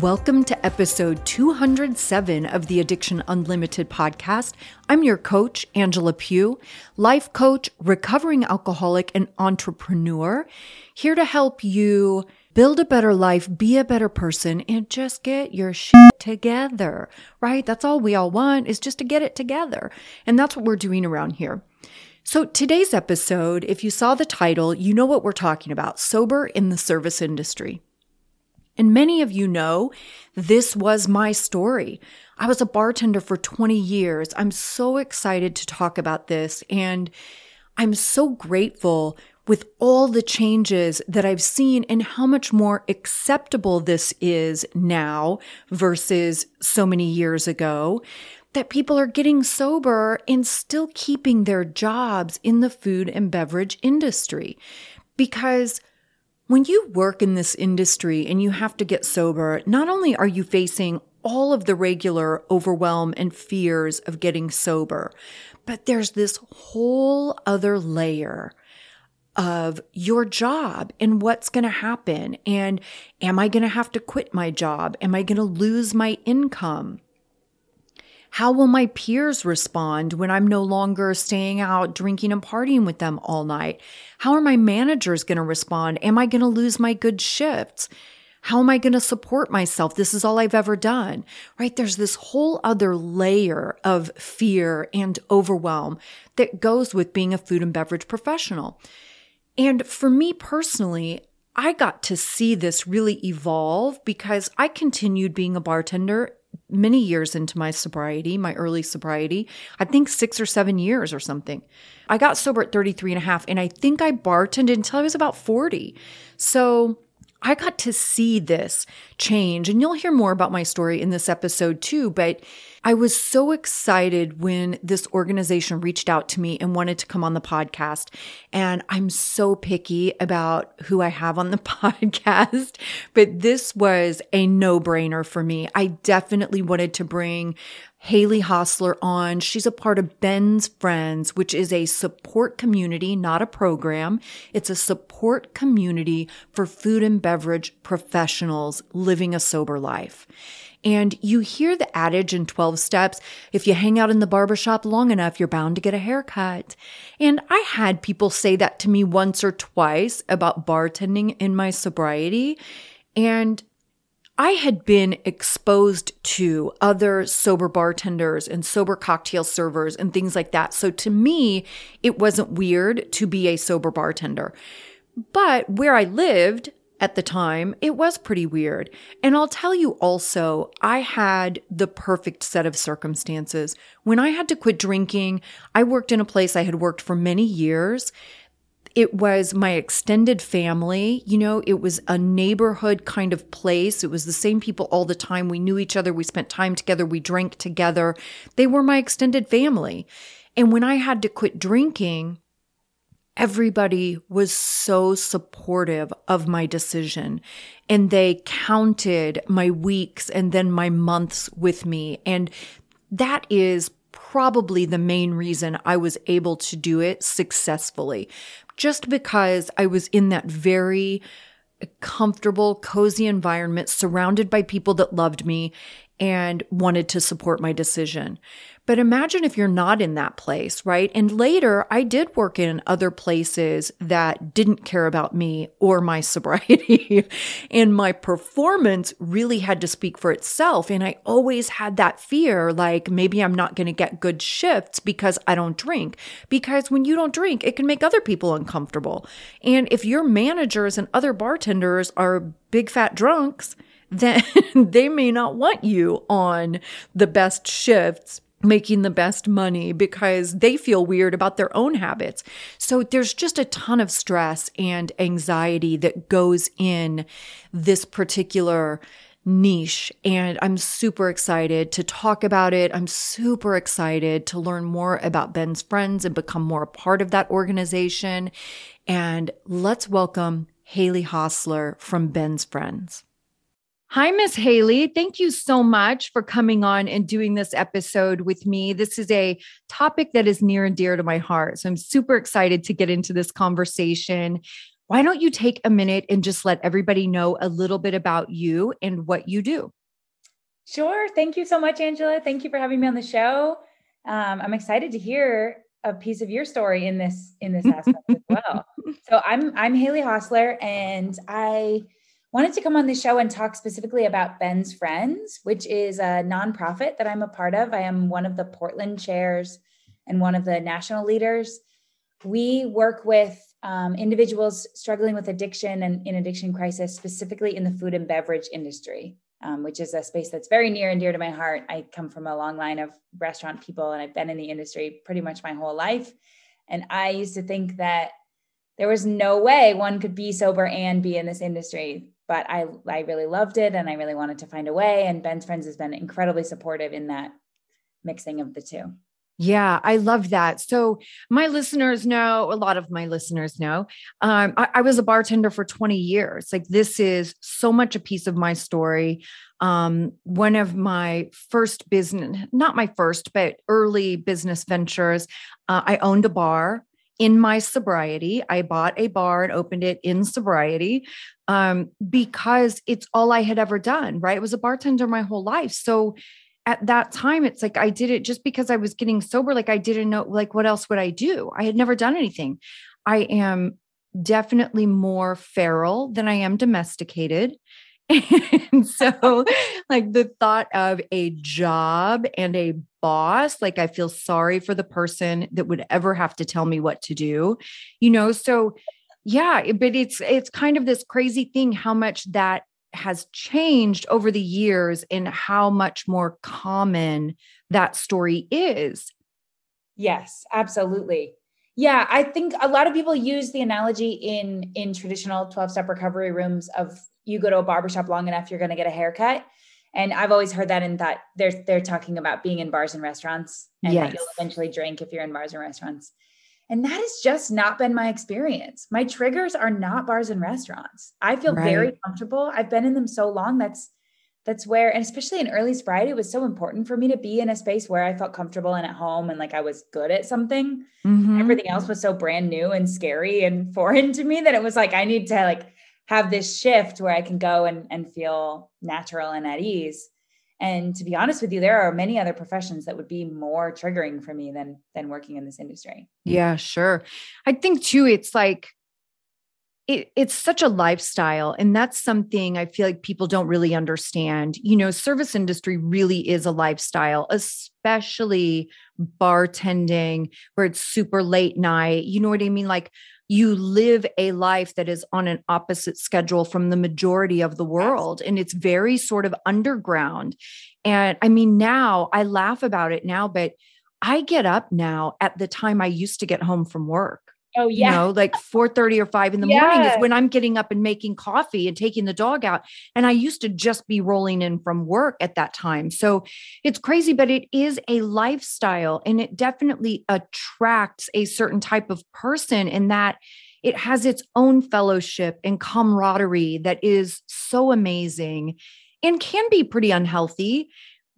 Welcome to episode 207 of the Addiction Unlimited podcast. I'm your coach, Angela Pugh, life coach, recovering alcoholic, and entrepreneur, here to help you build a better life, be a better person, and just get your shit together, right? That's all we all want is just to get it together. And that's what we're doing around here. So, today's episode, if you saw the title, you know what we're talking about sober in the service industry. And many of you know this was my story. I was a bartender for 20 years. I'm so excited to talk about this. And I'm so grateful with all the changes that I've seen and how much more acceptable this is now versus so many years ago. That people are getting sober and still keeping their jobs in the food and beverage industry. Because when you work in this industry and you have to get sober, not only are you facing all of the regular overwhelm and fears of getting sober, but there's this whole other layer of your job and what's going to happen. And am I going to have to quit my job? Am I going to lose my income? How will my peers respond when I'm no longer staying out drinking and partying with them all night? How are my managers going to respond? Am I going to lose my good shifts? How am I going to support myself? This is all I've ever done, right? There's this whole other layer of fear and overwhelm that goes with being a food and beverage professional. And for me personally, I got to see this really evolve because I continued being a bartender many years into my sobriety, my early sobriety, I think six or seven years or something. I got sober at 33 and a half, and I think I bartended until I was about 40. So I got to see this change, and you'll hear more about my story in this episode too. But I was so excited when this organization reached out to me and wanted to come on the podcast. And I'm so picky about who I have on the podcast, but this was a no brainer for me. I definitely wanted to bring Haley Hostler on. She's a part of Ben's Friends, which is a support community, not a program. It's a support community for food and beverage professionals living a sober life. And you hear the adage in 12 steps if you hang out in the barbershop long enough, you're bound to get a haircut. And I had people say that to me once or twice about bartending in my sobriety. And I had been exposed to other sober bartenders and sober cocktail servers and things like that. So to me, it wasn't weird to be a sober bartender. But where I lived, at the time, it was pretty weird. And I'll tell you also, I had the perfect set of circumstances. When I had to quit drinking, I worked in a place I had worked for many years. It was my extended family. You know, it was a neighborhood kind of place. It was the same people all the time. We knew each other. We spent time together. We drank together. They were my extended family. And when I had to quit drinking, everybody was so supportive of my decision and they counted my weeks and then my months with me. And that is probably the main reason I was able to do it successfully, just because I was in that very comfortable, cozy environment surrounded by people that loved me and wanted to support my decision. But imagine if you're not in that place, right? And later, I did work in other places that didn't care about me or my sobriety. and my performance really had to speak for itself. And I always had that fear like maybe I'm not going to get good shifts because I don't drink. Because when you don't drink, it can make other people uncomfortable. And if your managers and other bartenders are big fat drunks, then they may not want you on the best shifts making the best money because they feel weird about their own habits. So there's just a ton of stress and anxiety that goes in this particular niche. And I'm super excited to talk about it. I'm super excited to learn more about Ben's friends and become more a part of that organization. And let's welcome Haley Hostler from Ben's Friends. Hi, Miss Haley. Thank you so much for coming on and doing this episode with me. This is a topic that is near and dear to my heart. So I'm super excited to get into this conversation. Why don't you take a minute and just let everybody know a little bit about you and what you do? Sure. Thank you so much, Angela. Thank you for having me on the show. Um, I'm excited to hear a piece of your story in this in this aspect as well. So I'm I'm Haley Hostler, and I wanted to come on the show and talk specifically about Ben's Friends, which is a nonprofit that I'm a part of. I am one of the Portland chairs and one of the national leaders. We work with um, individuals struggling with addiction and in addiction crisis, specifically in the food and beverage industry, um, which is a space that's very near and dear to my heart. I come from a long line of restaurant people, and I've been in the industry pretty much my whole life. And I used to think that there was no way one could be sober and be in this industry but I I really loved it and I really wanted to find a way. And Ben's Friends has been incredibly supportive in that mixing of the two. Yeah, I love that. So, my listeners know, a lot of my listeners know, um, I, I, was a bartender for 20 years. Like, this is so much a piece of my story. Um, one of my first business, not my first, but early business ventures, uh, I owned a bar in my sobriety. I bought a bar and opened it in sobriety um, because it's all I had ever done, right? I was a bartender my whole life. So at that time, it's like I did it just because I was getting sober. Like I didn't know, like, what else would I do? I had never done anything. I am definitely more feral than I am domesticated. And so, like, the thought of a job and a boss, like, I feel sorry for the person that would ever have to tell me what to do, you know? So, yeah, but it's it's kind of this crazy thing how much that has changed over the years and how much more common that story is. Yes, absolutely. Yeah, I think a lot of people use the analogy in in traditional 12-step recovery rooms of you go to a barbershop long enough, you're going to get a haircut. And I've always heard that in that they're they're talking about being in bars and restaurants and yes. that you'll eventually drink if you're in bars and restaurants. And that has just not been my experience. My triggers are not bars and restaurants. I feel right. very comfortable. I've been in them so long. That's that's where, and especially in early sobriety, it was so important for me to be in a space where I felt comfortable and at home and like I was good at something. Mm-hmm. Everything else was so brand new and scary and foreign to me that it was like I need to like have this shift where I can go and, and feel natural and at ease. And to be honest with you, there are many other professions that would be more triggering for me than than working in this industry. Yeah, sure. I think too, it's like it, it's such a lifestyle and that's something i feel like people don't really understand you know service industry really is a lifestyle especially bartending where it's super late night you know what i mean like you live a life that is on an opposite schedule from the majority of the world. And it's very sort of underground. And I mean, now I laugh about it now, but I get up now at the time I used to get home from work. Oh yeah. You know, like 4 30 or 5 in the morning is when I'm getting up and making coffee and taking the dog out. And I used to just be rolling in from work at that time. So it's crazy, but it is a lifestyle and it definitely attracts a certain type of person in that it has its own fellowship and camaraderie that is so amazing and can be pretty unhealthy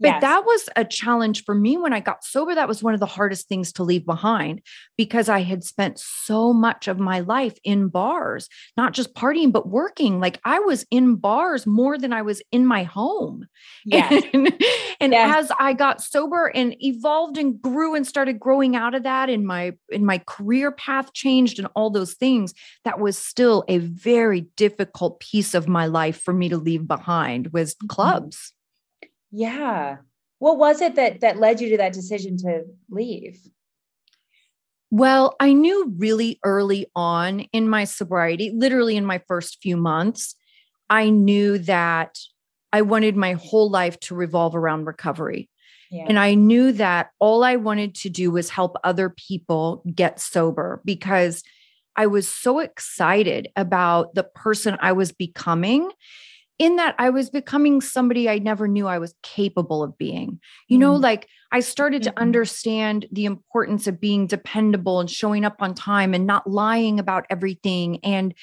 but yes. that was a challenge for me when I got sober. That was one of the hardest things to leave behind because I had spent so much of my life in bars, not just partying, but working. Like I was in bars more than I was in my home. Yes. And, and yes. as I got sober and evolved and grew and started growing out of that and my in my career path changed and all those things, that was still a very difficult piece of my life for me to leave behind was mm-hmm. clubs. Yeah. What was it that that led you to that decision to leave? Well, I knew really early on in my sobriety, literally in my first few months, I knew that I wanted my whole life to revolve around recovery. Yeah. And I knew that all I wanted to do was help other people get sober because I was so excited about the person I was becoming in that I was becoming somebody I never knew I was capable of being. You know, mm. like I started mm-hmm. to understand the importance of being dependable and showing up on time and not lying about everything. And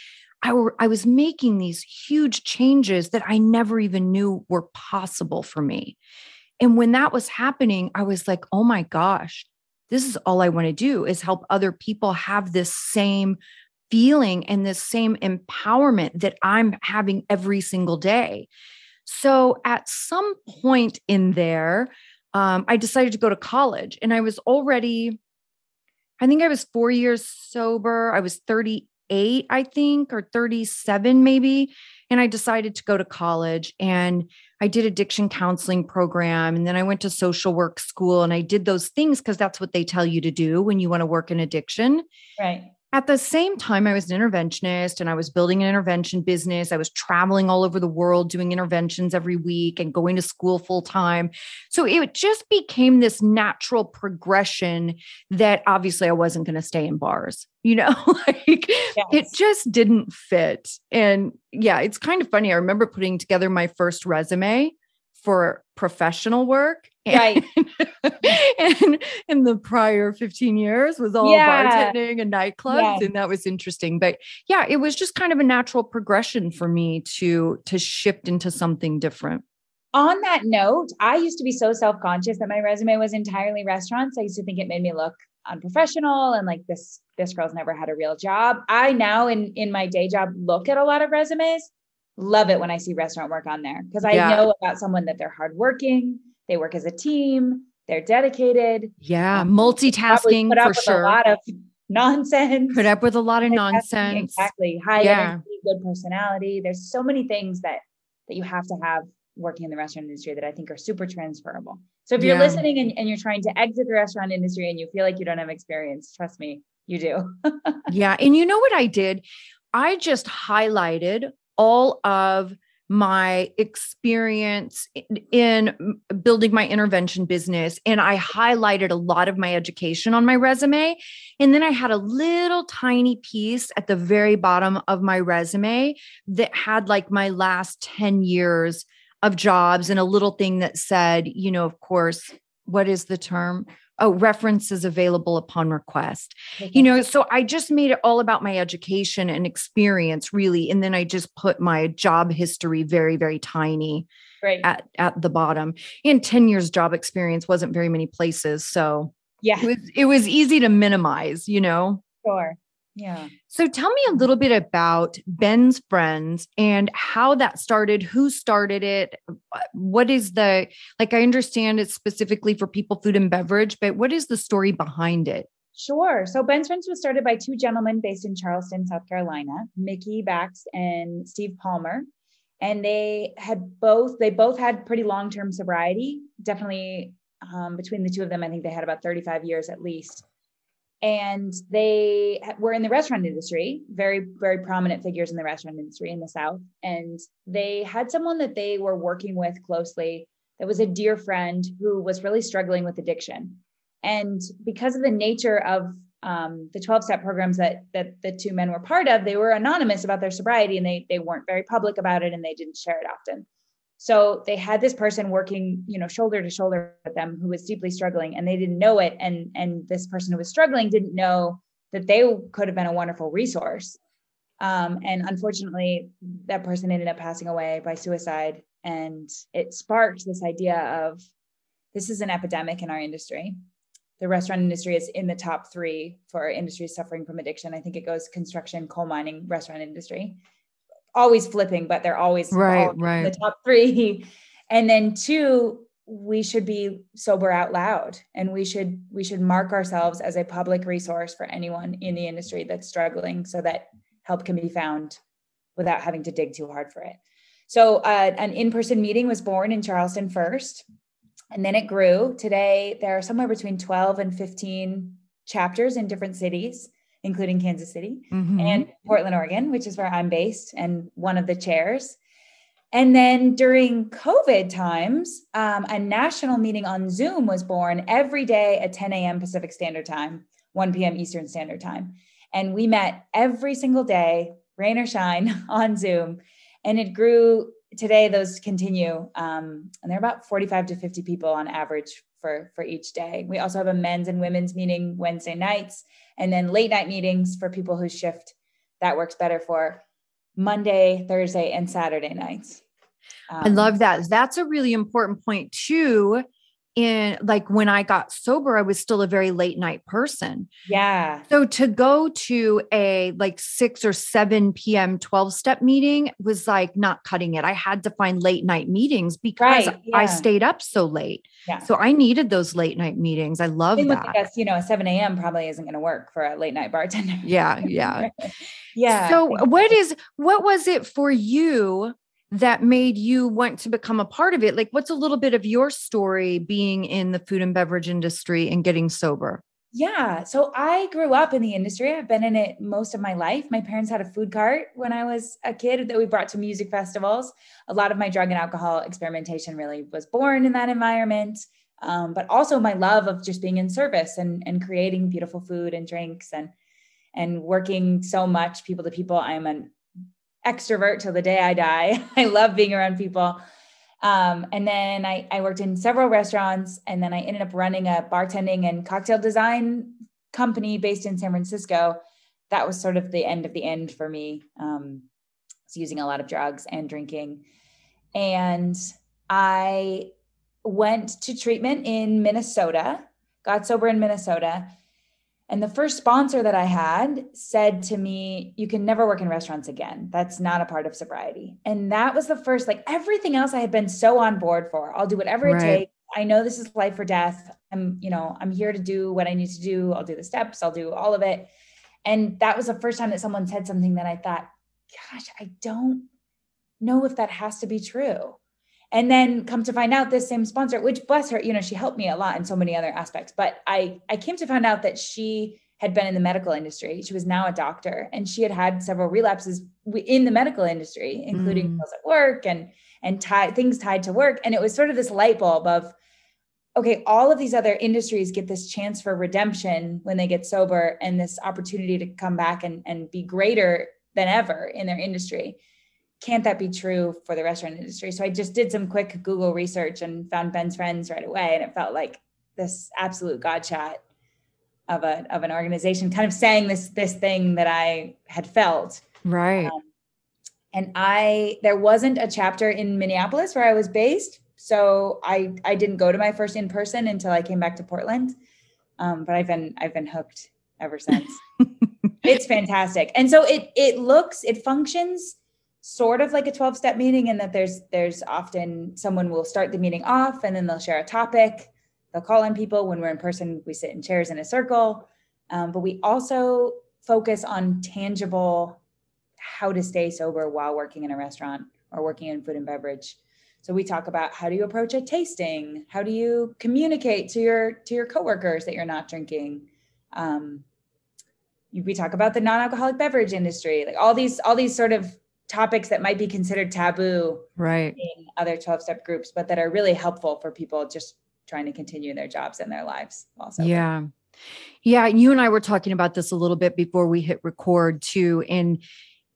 I, were, I was making these huge changes that I never even knew were possible for me. And when that was happening, I was like, oh my gosh, this is all I want to do is help other people have this same feeling and this same empowerment that I'm having every single day. So at some point in there, um, I decided to go to college and I was already, I think I was four years sober. I was 38, I think, or 37 maybe. And I decided to go to college and I did addiction counseling program and then I went to social work school and I did those things because that's what they tell you to do when you want to work in addiction. Right. At the same time, I was an interventionist and I was building an intervention business. I was traveling all over the world doing interventions every week and going to school full time. So it just became this natural progression that obviously I wasn't going to stay in bars, you know, like yes. it just didn't fit. And yeah, it's kind of funny. I remember putting together my first resume for professional work. Right. and in the prior 15 years was all yeah. bartending and nightclubs. Yeah. And that was interesting. But yeah, it was just kind of a natural progression for me to to shift into something different. On that note, I used to be so self-conscious that my resume was entirely restaurants. I used to think it made me look unprofessional and like this this girl's never had a real job. I now in in my day job look at a lot of resumes love it when I see restaurant work on there because I yeah. know about someone that they're hardworking, they work as a team, they're dedicated. Yeah, um, multitasking put up for sure. A lot of nonsense. Put up with a lot of nonsense. Exactly. High yeah. energy, good personality. There's so many things that that you have to have working in the restaurant industry that I think are super transferable. So if you're yeah. listening and, and you're trying to exit the restaurant industry and you feel like you don't have experience, trust me, you do. yeah. And you know what I did? I just highlighted all of my experience in building my intervention business and I highlighted a lot of my education on my resume. And then I had a little tiny piece at the very bottom of my resume that had like my last 10 years of jobs and a little thing that said you know of course what is the term oh, references available upon request. Mm-hmm. You know, so I just made it all about my education and experience, really. And then I just put my job history very, very tiny right. at, at the bottom. And 10 years job experience wasn't very many places. So yeah, it was, it was easy to minimize, you know? Sure. Yeah. So tell me a little bit about Ben's Friends and how that started, who started it, what is the like I understand it's specifically for people food and beverage, but what is the story behind it? Sure. So Ben's Friends was started by two gentlemen based in Charleston, South Carolina, Mickey Bakst and Steve Palmer. And they had both, they both had pretty long-term sobriety. Definitely um, between the two of them, I think they had about 35 years at least and they were in the restaurant industry very very prominent figures in the restaurant industry in the south. And they had someone that they were working with closely that was a dear friend who was really struggling with addiction. And because of the nature of um, the 12 step programs that that the two men were part of they were anonymous about their sobriety and they they weren't very public about it and they didn't share it often so they had this person working, you know, shoulder to shoulder with them who was deeply struggling and they didn't know it. And, and this person who was struggling didn't know that they could have been a wonderful resource. Um, and unfortunately, that person ended up passing away by suicide. And it sparked this idea of this is an epidemic in our industry. The restaurant industry is in the top three for industries suffering from addiction. I think it goes construction, coal mining, restaurant industry always flipping, but they're always right, right. the top three. And then two, we should be sober out loud and we should we should mark ourselves as a public resource for anyone in the industry that's struggling so that help can be found without having to dig too hard for it so uh, an in-person meeting was born in charleston first and then it grew today there are somewhere between 12 and 15 chapters in different cities including Kansas City mm-hmm. and Portland, Oregon, which is where I'm based and one of the chairs. And then during COVID times, um, a national meeting on Zoom was born every day at 10 a.m. Pacific Standard Time, 1 p.m. Eastern Standard Time. And we met every single day, rain or shine, on Zoom. And it grew today those continue. Um, and they're about 45 to 50 people on average for, for each day. We also have a men's and women's meeting Wednesday nights, and then late night meetings for people who shift that works better for Monday, Thursday, and Saturday nights. Um, I love that. That's a really important point too in like when I got sober, I was still a very late night person. Yeah. So to go to a like 6 or 7 p.m. 12 step meeting was like not cutting it. I had to find late night meetings because right. yeah. I stayed up so late. Yeah. So I needed those late night meetings. I love Same that. With, you know, 7 a.m. probably isn't going to work for a late night bartender. Yeah. Yeah. yeah. So what is, what was it for you that made you want to become a part of it? Like, what's a little bit of your story being in the food and beverage industry and getting sober? Yeah. So I grew up in the industry. I've been in it most of my life. My parents had a food cart when I was a kid that we brought to music festivals. A lot of my drug and alcohol experimentation really was born in that environment. Um, but also my love of just being in service and, and creating beautiful food and drinks and and working so much people to people. I'm an extrovert till the day I die. I love being around people. Um, and then I, I worked in several restaurants, and then I ended up running a bartending and cocktail design company based in San Francisco. That was sort of the end of the end for me. Um, using a lot of drugs and drinking. And I went to treatment in Minnesota, got sober in Minnesota, and the first sponsor that I had said to me, You can never work in restaurants again. That's not a part of sobriety. And that was the first, like everything else I had been so on board for. I'll do whatever it right. takes. I know this is life or death. I'm, you know, I'm here to do what I need to do. I'll do the steps, I'll do all of it. And that was the first time that someone said something that I thought, gosh, I don't know if that has to be true and then come to find out this same sponsor which bless her you know she helped me a lot in so many other aspects but i i came to find out that she had been in the medical industry. She was now a doctor and she had had several relapses in the medical industry including mm. at work and and tie, things tied to work. And it was sort of this light bulb of okay all of these other industries get this chance for redemption when they get sober and this opportunity to come back and, and be greater than ever in their industry can't that be true for the restaurant industry? So I just did some quick Google research and found Ben's Friends right away. And it felt like this absolute God shot of a of an organization kind of saying this this thing that I had felt. Right. Um, and I there wasn't a chapter in Minneapolis where I was based. So I I didn't go to my first in person until I came back to Portland. Um, but I've been I've been hooked ever since. it's fantastic. And so it it looks, it functions sort of like a 12 step meeting in that there's there's often someone will start the meeting off and then they'll share a topic. They'll call in people. When we're in person we sit in chairs in a circle. Um, but we also focus on tangible how to stay sober while working in a restaurant or working in food and beverage. So we talk about how do you approach a tasting? How do you communicate to your to your coworkers that you're not drinking? Um, we talk about the non-alcoholic beverage industry like all these all these sort of topics that might be considered taboo right. in other 12 step groups but that are really helpful for people just trying to continue their jobs and their lives also yeah. Yeah you and i were talking about this a little bit before we hit record too and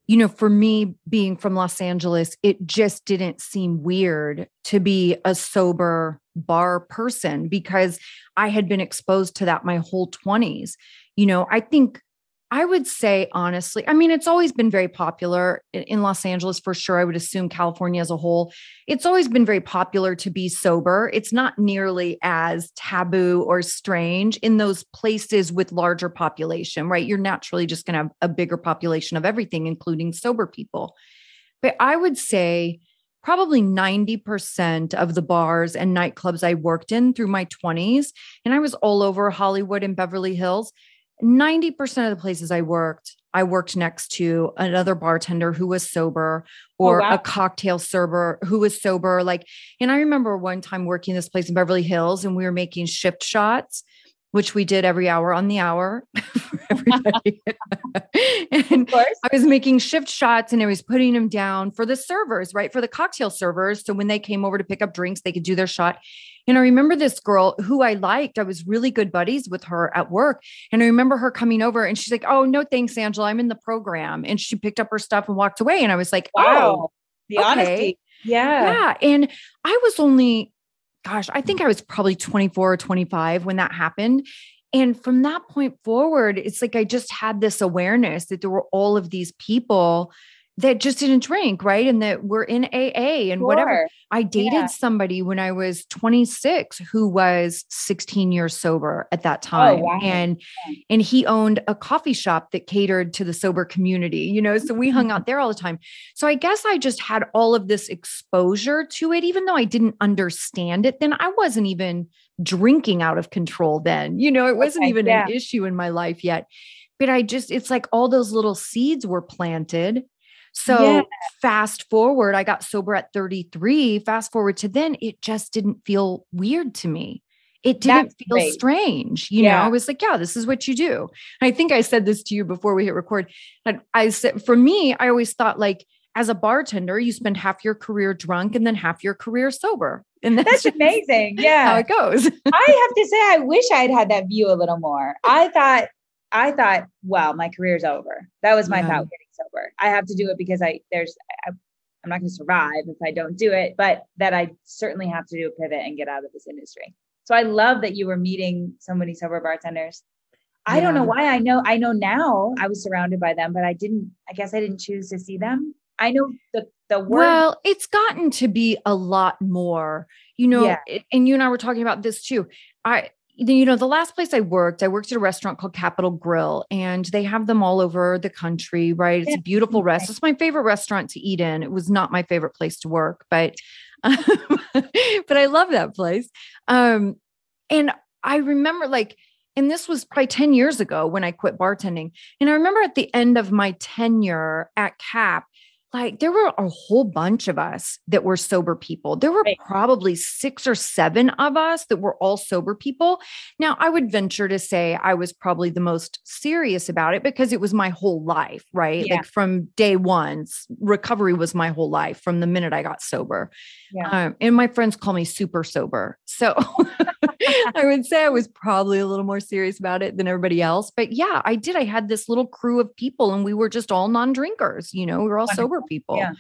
you know for me being from los angeles it just didn't seem weird to be a sober bar person because i had been exposed to that my whole 20s you know i think I would say honestly, I mean, it's always been very popular in Los Angeles for sure. I would assume California as a whole. It's always been very popular to be sober. It's not nearly as taboo or strange in those places with larger population, right? You're naturally just going to have a bigger population of everything, including sober people. But I would say probably 90% of the bars and nightclubs I worked in through my 20s, and I was all over Hollywood and Beverly Hills 90% of the places I worked, I worked next to another bartender who was sober oh, or oh, wow. a cocktail server who was sober. Like, and I remember one time working this place in Beverly Hills and we were making shift shots, which we did every hour on the hour for everybody. and I was making shift shots and I was putting them down for the servers, right? For the cocktail servers. So when they came over to pick up drinks, they could do their shot. And I remember this girl who I liked. I was really good buddies with her at work. And I remember her coming over and she's like, Oh, no, thanks, Angela. I'm in the program. And she picked up her stuff and walked away. And I was like, oh, wow. Oh, the okay. honesty. Yeah. Yeah. And I was only, gosh, I think I was probably 24 or 25 when that happened. And from that point forward, it's like I just had this awareness that there were all of these people that just didn't drink, right? And that we're in AA and sure. whatever. I dated yeah. somebody when I was 26 who was 16 years sober at that oh, time. Oh, wow. And and he owned a coffee shop that catered to the sober community, you know. So we hung mm-hmm. out there all the time. So I guess I just had all of this exposure to it, even though I didn't understand it. Then I wasn't even drinking out of control then. You know, it wasn't okay, even yeah. an issue in my life yet. But I just, it's like all those little seeds were planted so yeah. fast forward, I got sober at 33. Fast forward to then, it just didn't feel weird to me. It didn't That's feel great. strange. You yeah. know, I was like, yeah, this is what you do. I think I said this to you before we hit record. And I said, for me, I always thought like, as a bartender, you spend half your career drunk and then half your career sober. And that's, that's amazing. Yeah. How it goes. I have to say, I wish I'd had that view a little more. I thought, I thought, wow, my career's over. That was my yeah. thought sober. I have to do it because I there's I, I'm not going to survive if I don't do it, but that I certainly have to do a pivot and get out of this industry. So I love that you were meeting so many sober bartenders. I don't know why I know I know now I was surrounded by them, but I didn't I guess I didn't choose to see them. I know the the word Well, it's gotten to be a lot more. You know, yeah. and you and I were talking about this too. I you know, the last place I worked, I worked at a restaurant called Capital Grille, and they have them all over the country, right? It's a beautiful restaurant. It's my favorite restaurant to eat in. It was not my favorite place to work, but um, but I love that place. Um, and I remember like, and this was probably 10 years ago when I quit bartending. And I remember at the end of my tenure at CAP, like there were a whole bunch of us that were sober people. There were right. probably six or seven of us that were all sober people. Now, I would venture to say I was probably the most serious about it because it was my whole life, right? Yeah. Like from day one, recovery was my whole life from the minute I got sober. Yeah. Um, and my friends call me super sober. So I would say I was probably a little more serious about it than everybody else. But yeah, I did. I had this little crew of people and we were just all non drinkers. You know, we were all Wonderful. sober people. Yeah.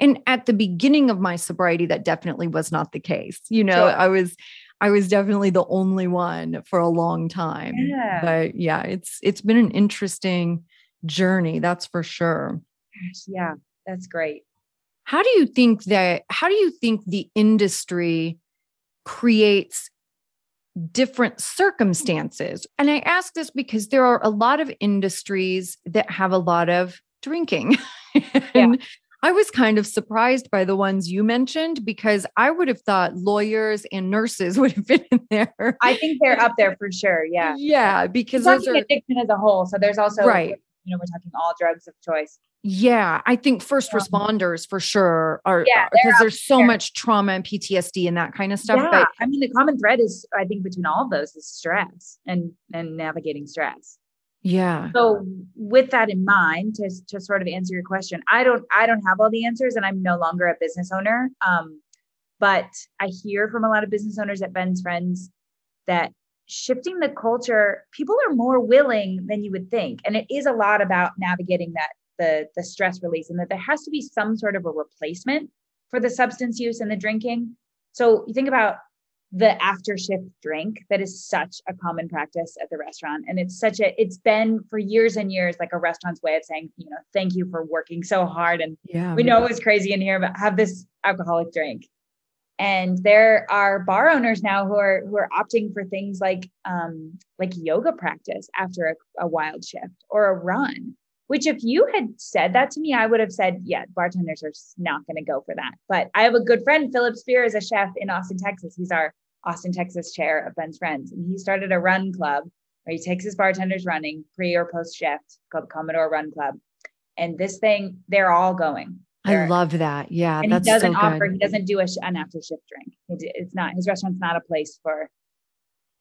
And at the beginning of my sobriety, that definitely was not the case. You know, sure. I was. I was definitely the only one for a long time. Yeah. But yeah, it's it's been an interesting journey, that's for sure. Yeah, that's great. How do you think that how do you think the industry creates different circumstances. And I ask this because there are a lot of industries that have a lot of drinking. and yeah. I was kind of surprised by the ones you mentioned because I would have thought lawyers and nurses would have been in there. I think they're up there for sure. Yeah. Yeah. Because those are addiction as a whole. So there's also, right. you know, we're talking all drugs of choice. Yeah, I think first um, responders for sure are yeah, because there's so there. much trauma and PTSD and that kind of stuff. Yeah, but I mean the common thread is I think between all of those is stress and and navigating stress. Yeah. So with that in mind, to to sort of answer your question, I don't I don't have all the answers and I'm no longer a business owner. Um, but I hear from a lot of business owners at Ben's friends that shifting the culture, people are more willing than you would think. And it is a lot about navigating that the the stress release and that there has to be some sort of a replacement for the substance use and the drinking so you think about the after shift drink that is such a common practice at the restaurant and it's such a it's been for years and years like a restaurant's way of saying you know thank you for working so hard and yeah we know it was crazy in here but have this alcoholic drink and there are bar owners now who are who are opting for things like um like yoga practice after a, a wild shift or a run which if you had said that to me, I would have said, yeah, bartenders are not going to go for that. But I have a good friend, Philip Speer, is a chef in Austin, Texas. He's our Austin, Texas chair of Ben's Friends. And he started a run club where he takes his bartenders running pre or post shift called Comedor Run Club. And this thing, they're all going. They're, I love that. Yeah. And he doesn't so offer, he doesn't do a, an after shift drink. It's not, his restaurant's not a place for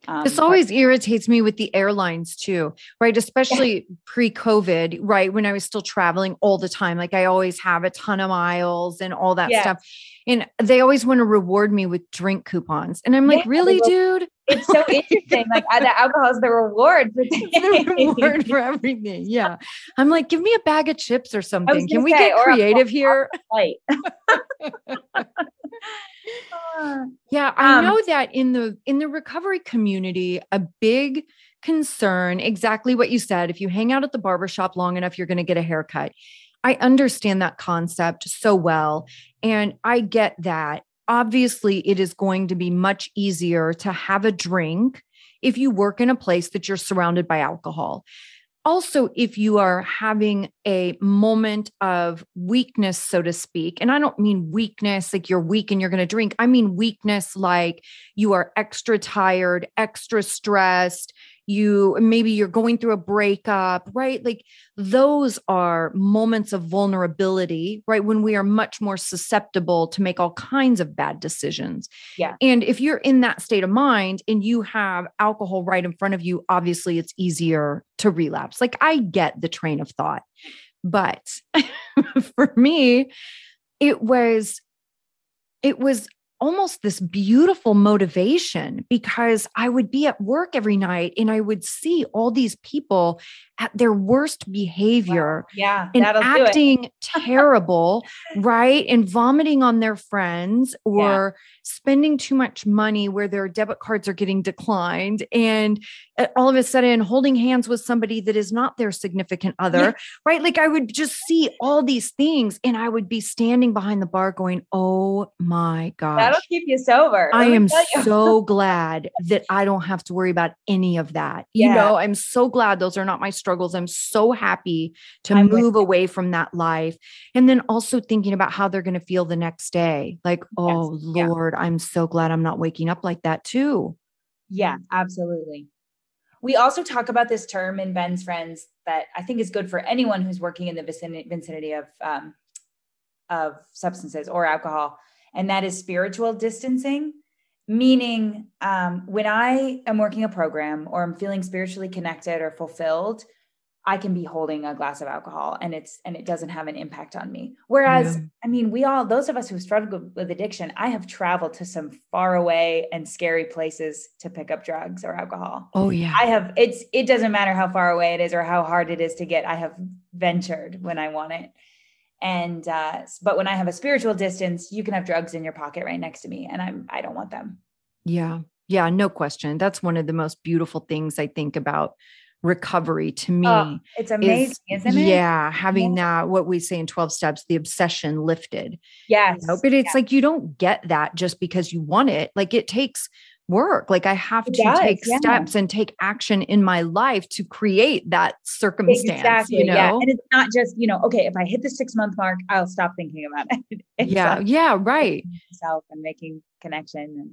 Um, this always but- irritates me with the airlines too, right? Especially yeah. pre COVID, right? When I was still traveling all the time. Like I always have a ton of miles and all that yeah. stuff. And they always want to reward me with drink coupons. And I'm like, yeah, really, dude? It's so interesting. Like uh, the alcohol is the reward for the reward for everything. Yeah. I'm like, give me a bag of chips or something. Can we say, get creative here? yeah, I um, know that in the in the recovery community, a big concern, exactly what you said. If you hang out at the barbershop long enough, you're going to get a haircut. I understand that concept so well. And I get that. Obviously, it is going to be much easier to have a drink if you work in a place that you're surrounded by alcohol. Also, if you are having a moment of weakness, so to speak, and I don't mean weakness like you're weak and you're going to drink, I mean weakness like you are extra tired, extra stressed, you maybe you're going through a breakup, right? Like those are moments of vulnerability, right? When we are much more susceptible to make all kinds of bad decisions. Yeah. And if you're in that state of mind and you have alcohol right in front of you, obviously it's easier to relapse. Like I get the train of thought. But for me, it was it was almost this beautiful motivation because I would be at work every night and I would see all these people at their worst behavior wow. yeah and acting terrible right and vomiting on their friends or yeah. spending too much money where their debit cards are getting declined and all of a sudden holding hands with somebody that is not their significant other yeah. right like i would just see all these things and i would be standing behind the bar going oh my god that'll keep you sober i am so glad that i don't have to worry about any of that yeah. you know i'm so glad those are not my struggles. I'm so happy to I'm move away from that life. And then also thinking about how they're going to feel the next day. Like, oh yes. Lord, yeah. I'm so glad I'm not waking up like that too. Yeah, absolutely. We also talk about this term in Ben's Friends that I think is good for anyone who's working in the vicinity of um, of substances or alcohol, and that is spiritual distancing. Meaning um, when i am working a program or i'm feeling spiritually connected or fulfilled I can be holding a glass of alcohol and it's and it doesn't have an impact on me. Whereas, yeah. I mean, we all those of us who struggle with addiction, I have traveled to some far away and scary places to pick up drugs or alcohol. Oh yeah. I have it's it doesn't matter how far away it is or how hard it is to get. I have ventured when I want it. And uh but when I have a spiritual distance, you can have drugs in your pocket right next to me and I'm I don't want them. Yeah. Yeah, no question. That's one of the most beautiful things I think about recovery to me oh, it's amazing is, not it yeah having yeah. that what we say in 12 steps the obsession lifted yes you know? but it's like you don't get that just because you want it like it takes work like i have it to does, take yeah. steps and take action in my life to create that circumstance exactly, you know yeah. and it's not just you know okay if i hit the six month mark i'll stop thinking about it yeah yeah right self and making connection and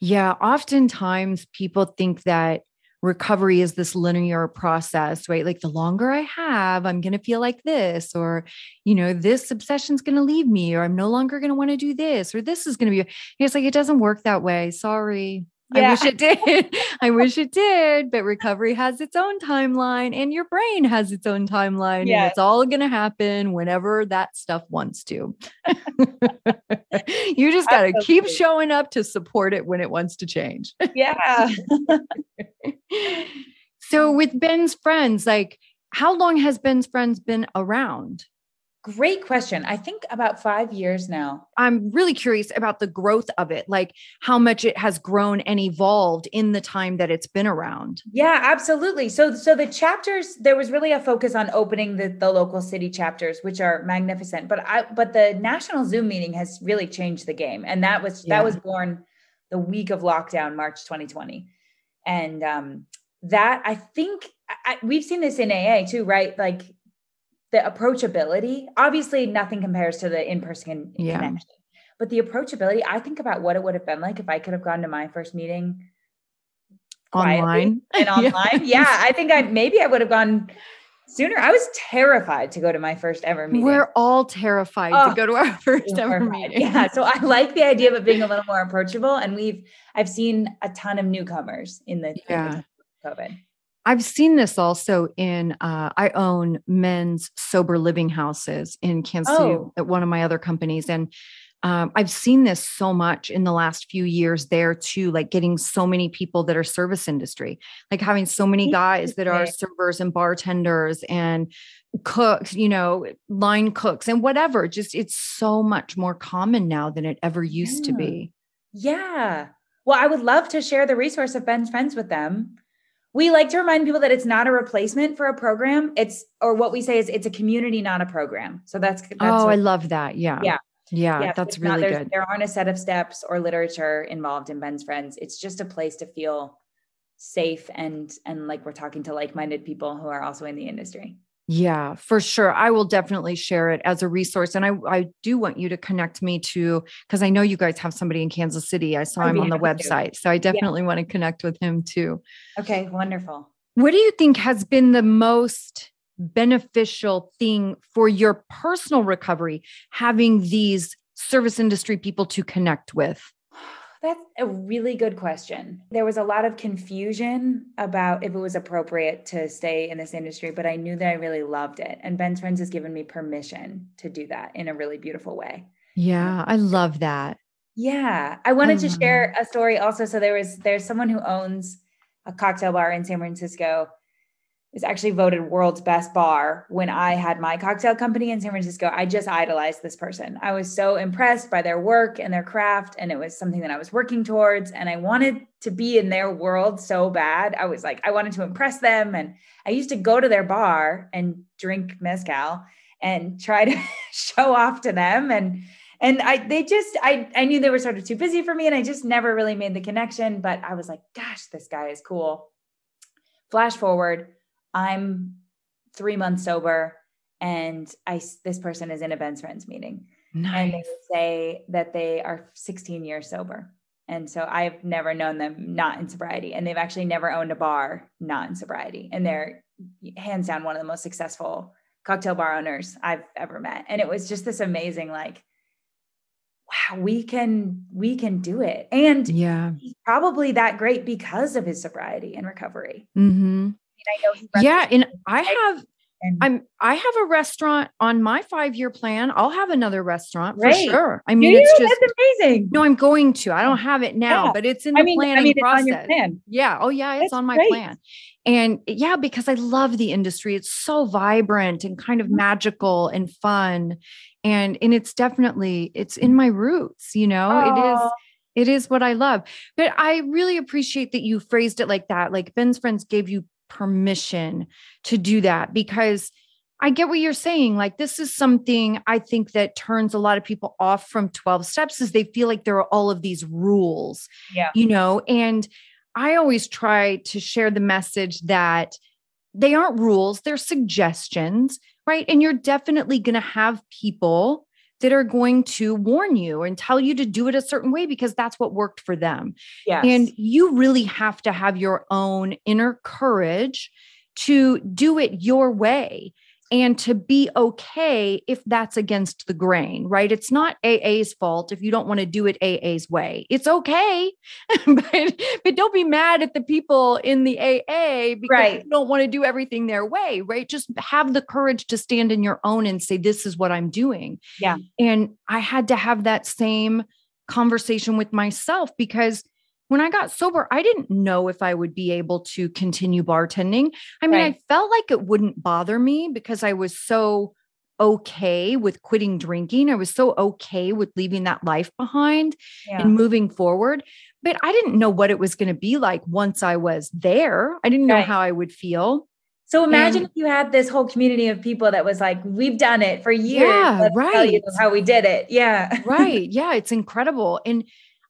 yeah oftentimes people think that recovery is this linear process, right? Like the longer I have, I'm going to feel like this, or, you know, this obsession's going to leave me, or I'm no longer going to want to do this, or this is going to be. It's like, it doesn't work that way. Sorry. Yeah. I wish it did. I wish it did. But recovery has its own timeline and your brain has its own timeline. Yes. And it's all going to happen whenever that stuff wants to. you just got to keep showing up to support it when it wants to change. Yeah. so, with Ben's friends, like, how long has Ben's friends been around? Great question. I think about five years now. I'm really curious about the growth of it, like how much it has grown and evolved in the time that it's been around. Yeah, absolutely. So, so the chapters there was really a focus on opening the, the local city chapters, which are magnificent. But I, but the national Zoom meeting has really changed the game, and that was yeah. that was born the week of lockdown, March 2020, and um, that I think I, we've seen this in AA too, right? Like the approachability obviously nothing compares to the in-person yeah. connection but the approachability i think about what it would have been like if i could have gone to my first meeting online and online yeah. yeah i think i maybe i would have gone sooner. I was terrified to go to my first ever meeting. We're all terrified Oh, to go to our first ever Terrified. meeting. Yeah. So I like the idea of it being a little more approachable. And we've I've seen a ton of newcomers in the in the Yeah. COVID. I've seen this also in uh, I own men's sober living houses in Kansas Oh. at one of my other companies. And um, I've seen this so much in the last few years there too, like getting so many people that are service industry, like having so many guys that are servers and bartenders and cooks, you know, line cooks and whatever. Just it's so much more common now than it ever used to be. Yeah. Well, I would love to share the resource of Ben's Friends with them. We like to remind people that it's not a replacement for a program. It's or what we say is it's a community, not a program. So that's that's oh, I love that. Yeah. Yeah. Yeah. yeah, that's it's not- really good. There aren't a set of steps or literature involved in Ben's Friends. It's just a place to feel safe and and like we're talking to like-minded people who are also in the industry. Yeah, for sure. I will definitely share it as a resource. And I, I do want you to connect me to, because I know you guys have somebody in Kansas City. I saw I'd him on the happy to. website. So I definitely want to connect with him too. Okay, wonderful. What do you think has been the most beneficial thing for your personal recovery, having these service industry people to connect with? That's a really good question. There was a lot of confusion about if it was appropriate to stay in this industry, but I knew that I really loved it. And Ben's Friends has given me permission to do that in a really beautiful way. Yeah, I love that. Yeah. I wanted to love share a story also. So there was there's someone who owns a cocktail bar in San Francisco. Was actually voted world's best bar when I had my cocktail company in San Francisco. I just idolized this person. I was so impressed by their work and their craft, and it was something that I was working towards. And I wanted to be in their world so bad. I was like, I wanted to impress them. And I used to go to their bar and drink mezcal and try to show off to them. And and I they just I I knew they were sort of too busy for me, and I just never really made the connection. But I was like, gosh, this guy is cool. Flash forward, I'm three months sober, and I this person is in a Ben's Friends meeting, and they say that they are 16 years sober. And so I've never known them not in sobriety, and they've actually never owned a bar not in sobriety, and they're hands down one of the most successful cocktail bar owners I've ever met. And it was just this amazing, like, wow, we can we can do it. And Yeah. he's probably that great because of his sobriety and recovery. hmm I know he Yeah. And I have and I'm I have a restaurant on my five year plan. I'll have another restaurant for Great. sure. I mean, you? it's just That's amazing. no, I'm going to. I don't have it now, Yeah. but it's in the I mean, planning I mean, it's process. on your plan. Yeah. Oh, yeah. It's That's on my great. plan. And yeah, because I love the industry. It's so vibrant and kind of Mhm. magical and fun. And and it's definitely it's in my roots, you know. It is it is what I love. But I really appreciate that you phrased it like that. Like Ben's friends gave you permission to do that because I get what you're saying. Like, this is something I think that turns a lot of people off from 12 steps is they feel like there are all of these rules, Yeah. you know, and I always try to share the message that they aren't rules, they're suggestions, right? And you're definitely going to have people that are going to warn you and tell you to do it a certain way because that's what worked for them. yes. And you really have to have your own inner courage to do it your way and to be okay if that's against the grain, right? It's not AA's fault if you don't want to do it AA's way. It's okay. but, but don't be mad at the people in the AA because Right. you don't want to do everything their way, right? Just have the courage to stand in your own and say, this is what I'm doing. Yeah. And I had to have that same conversation with myself because when I got sober, I didn't know if I would be able to continue bartending. I mean, Right. I felt like it wouldn't bother me because I was so okay with quitting drinking. I was so okay with leaving that life behind yeah. and moving forward. But I didn't know what it was going to be like once I was there. I didn't know Right. how I would feel. So imagine And- if you had this whole community of people that was like, we've done it for years. Yeah, Let's right. how we did it. Yeah. right. Yeah, it's incredible. And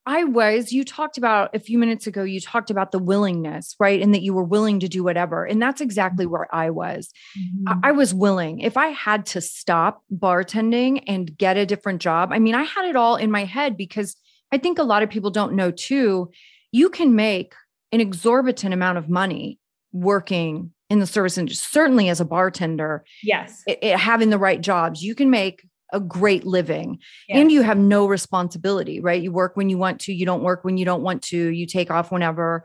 I was, you talked about a few minutes ago, you talked about the willingness, right? And that you were willing to do whatever. And that's exactly where I was. I, mm-hmm. I was willing. If I had to stop bartending and get a different job, I mean, I had it all in my head because I think a lot of people don't know too. You can make an exorbitant amount of money working in in the service industry, certainly as a bartender, yes, it, it, having the right jobs, you can make a great living yes. and you have no responsibility, right? You work when you want to, you don't work when you don't want to, you take off whenever.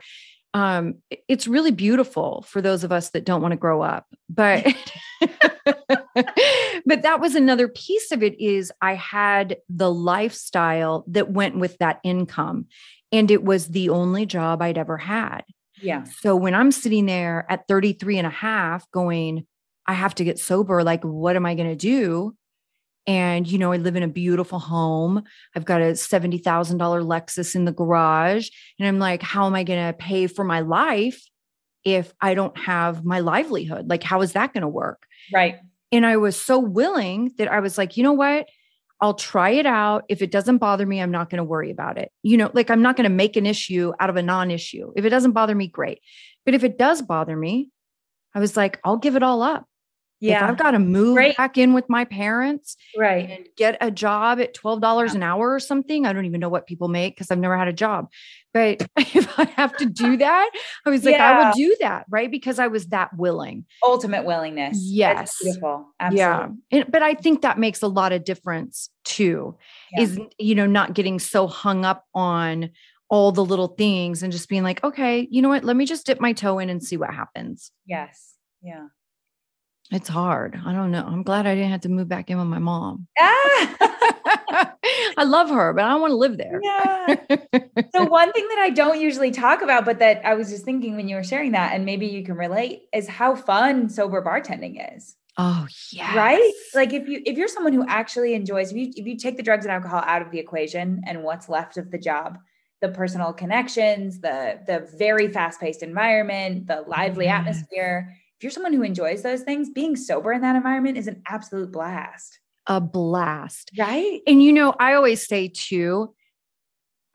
Um, it's really beautiful for those of us that don't want to grow up. But but that was another piece of it is I had the lifestyle that went with that income. And it was the only job I'd ever had. Yeah. So when I'm sitting there at 33 and a half going, I have to get sober, like, what am I going to do? And, you know, I live in a beautiful home. I've got a $70,000 Lexus in the garage. And I'm like, how am I going to pay for my life if I don't have my livelihood? Like, how is that going to work? Right. And I was so willing that I was like, you know what? I'll try it out. If it doesn't bother me, I'm not going to worry about it. You know, like I'm not going to make an issue out of a non issue. If it doesn't bother me, great. But if it does bother me, I was like, I'll give it all up. Yeah. If I've got to move right. back in with my parents right. and get a job at $12 yeah. an hour or something, I don't even know what people make because I've never had a job. But if I have to do that, I was like, yeah. I will do that. Right. Because I was that willing. Ultimate willingness. Yes. That's beautiful. Absolutely. Yeah. And, but I think that makes a lot of difference too, yeah. is, you know, not getting so hung up on all the little things and just being like, okay, you know what? Let me just dip my toe in and see what happens. Yes. Yeah. It's hard. I don't know. I'm glad I didn't have to move back in with my mom. Ah! I love her, but I don't want to live there. Yeah. so one thing that I don't usually talk about, but that I was just thinking when you were sharing that, and maybe you can relate, is how fun sober bartending is. Oh yeah. Right? Like if you if you're someone who actually enjoys, if you if you take the drugs and alcohol out of the equation and what's left of the job, the personal connections, the the very fast-paced environment, the lively yes. atmosphere if you're someone who enjoys those things, being sober in that environment is an absolute blast. A blast. Right. And you know, I always say too,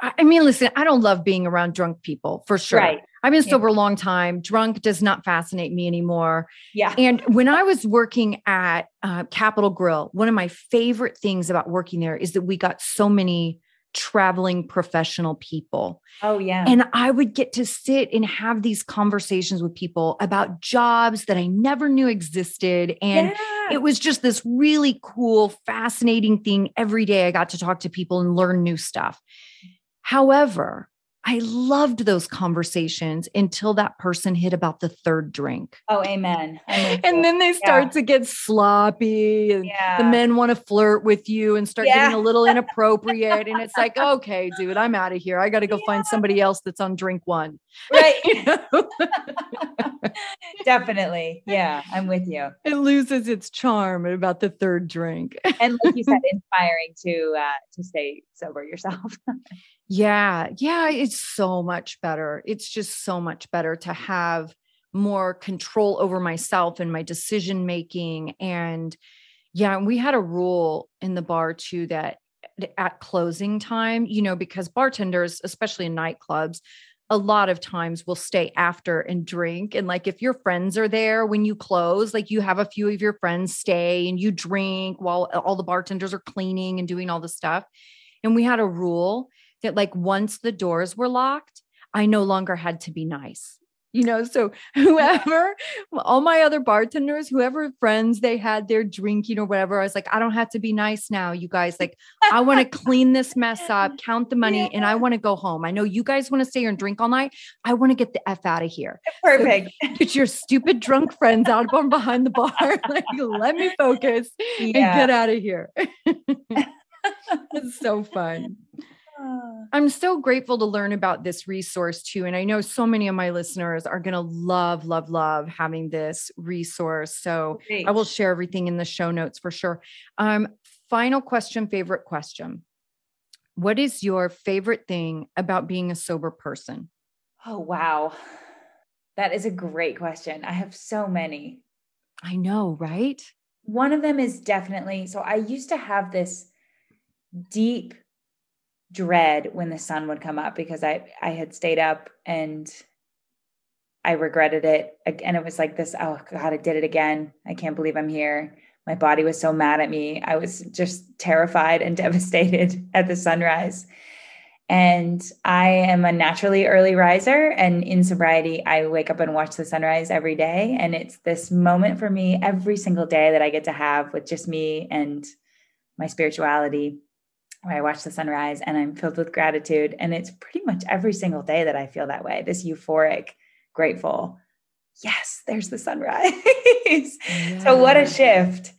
I mean, listen, I don't love being around drunk people for sure. Right. I've been sober yeah. a long time. Drunk does not fascinate me anymore. Yeah. And when I was working at uh, Capital Grille, one of my favorite things about working there is that we got so many traveling professional people. Oh, yeah. And I would get to sit and have these conversations with people about jobs that I never knew existed. And yeah. it was just this really cool, fascinating thing. Every day I got to talk to people and learn new stuff. However, I loved those conversations until that person hit about the third drink. Oh, amen. And then they start yeah. to get sloppy and yeah. the men want to flirt with you and start yeah. getting a little inappropriate. and it's like, okay, dude, I'm out of here. I got to go find somebody else that's on drink one. Right. Definitely. Yeah, I'm with you. It loses its charm at about the third drink. and like you said, inspiring to uh to stay sober yourself. Yeah. Yeah. It's so much better. It's just so much better to have more control over myself and my decision making. And yeah, we had a rule in the bar too that eh, at closing time, you know, because bartenders, especially in nightclubs, a lot of times will stay after and drink. And like if your friends are there when you close, like you have a few of your friends stay and you drink while eh, all the bartenders are cleaning and doing all the stuff. And we had a rule that like once the doors were locked, I no longer had to be nice. You know, so whoever, all my other bartenders, whoever friends they had their drinking or whatever, I was like, I don't have to be nice now, you guys. Like, I want to clean this mess up, count the money, yeah. and I want to go home. I know you guys want to stay here and drink all night. I want to get the F out of here. Perfect. So, get your stupid drunk friends out from behind the bar. like, let me focus yeah. and get out of here. it's so fun. I'm so grateful to learn about this resource too. And I know so many of my listeners are going to love, love, love having this resource. So Great. I will share everything in the show notes for sure. Um, final question, favorite question. What is your favorite thing about being a sober person? Oh, wow. That is a great question. I have so many. I know, right? One of them is definitely so I used to have this deep dread when the sun would come up because I I had stayed up and I regretted it. And it was like this oh god I did it again. I can't believe I'm here. My body was so mad at me. I was just terrified and devastated at the sunrise. And I am a naturally early riser. And in sobriety, I wake up and watch the sunrise every day. And it's this moment for me every single day that I get to have with just me and my spirituality, where I watch the sunrise and I'm filled with gratitude. And it's pretty much every single day that I feel that way this euphoric, grateful. Yes, there's the sunrise. Yeah. so, what a shift.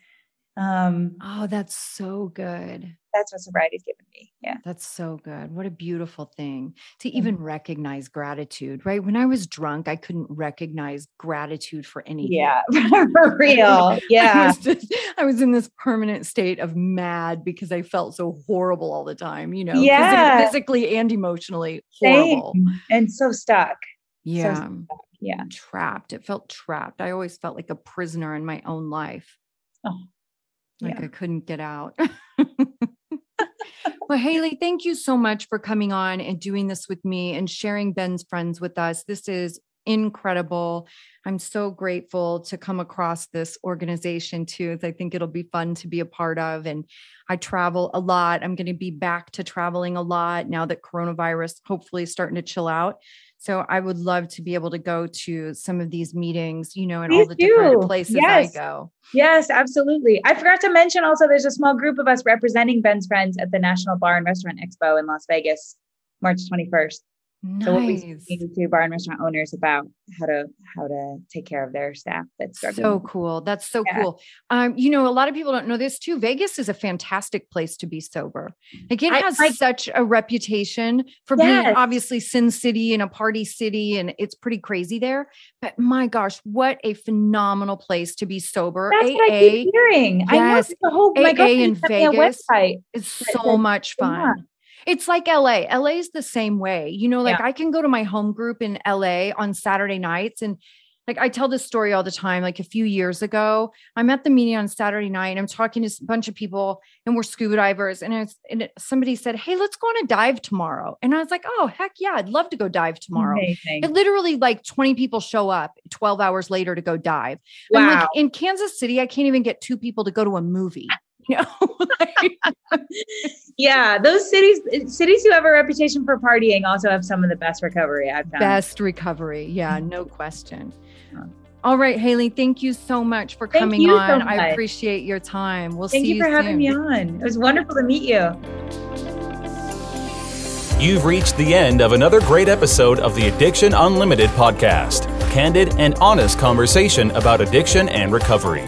Um, oh, that's so good that's what sobriety's given me. Yeah. That's so good. What a beautiful thing to even mm-hmm. recognize gratitude, right? When I was drunk, I couldn't recognize gratitude for anything. Yeah, for real. Yeah. I was, just, I was, in this permanent state of mad because I felt so horrible all the time, you know, yeah. physically and emotionally horrible. Same. And so stuck. Yeah. So stuck. Yeah. Trapped. It felt trapped. I always felt like a prisoner in my own life. Oh. Like yeah. I couldn't get out. Well, Haley, thank you so much for coming on and doing this with me and sharing Ben's friends with us. This is incredible. I'm so grateful to come across this organization too. I think it'll be fun to be a part of. And I travel a lot. I'm going to be back to traveling a lot now that coronavirus hopefully is starting to chill out. So I would love to be able to go to some of these meetings, you know, in all the do. different places yes. I go. Yes, absolutely. I forgot to mention also there's a small group of us representing Ben's friends at the National Bar and Restaurant Expo in Las Vegas, March 21st. Nice. So what be speaking to bar and restaurant owners about how to how to take care of their staff that's struggling. So cool. That's so yeah. cool. Um, you know, a lot of people don't know this too. Vegas is a fantastic place to be sober. Like it has I, I, such a reputation for yes. being obviously Sin City and a party city, and it's pretty crazy there. But my gosh, what a phenomenal place to be sober. That's AA, what I keep hearing. Yes, I know the whole AA in Vegas is so much fun. Yeah. It's like LA. LA is the same way. You know, like yeah. I can go to my home group in LA on Saturday nights and like I tell this story all the time. Like a few years ago, I'm at the meeting on Saturday night and I'm talking to a bunch of people and we're scuba divers. And, it's, and somebody said, Hey, let's go on a dive tomorrow. And I was like, Oh, heck yeah, I'd love to go dive tomorrow. Amazing. It literally like 20 people show up 12 hours later to go dive. Wow. Like, in Kansas City, I can't even get two people to go to a movie. You know? yeah, those cities eh, cities who have a reputation for partying also have some of the best recovery I've found. Best recovery. Yeah, mm-hmm. no question. All right, Haley, thank you so much for coming on. So I appreciate your time. We'll thank see you Thank you for having me on. It was wonderful to meet you. You've reached the end of another great episode of the Addiction Unlimited podcast. Candid and honest conversation about addiction and recovery.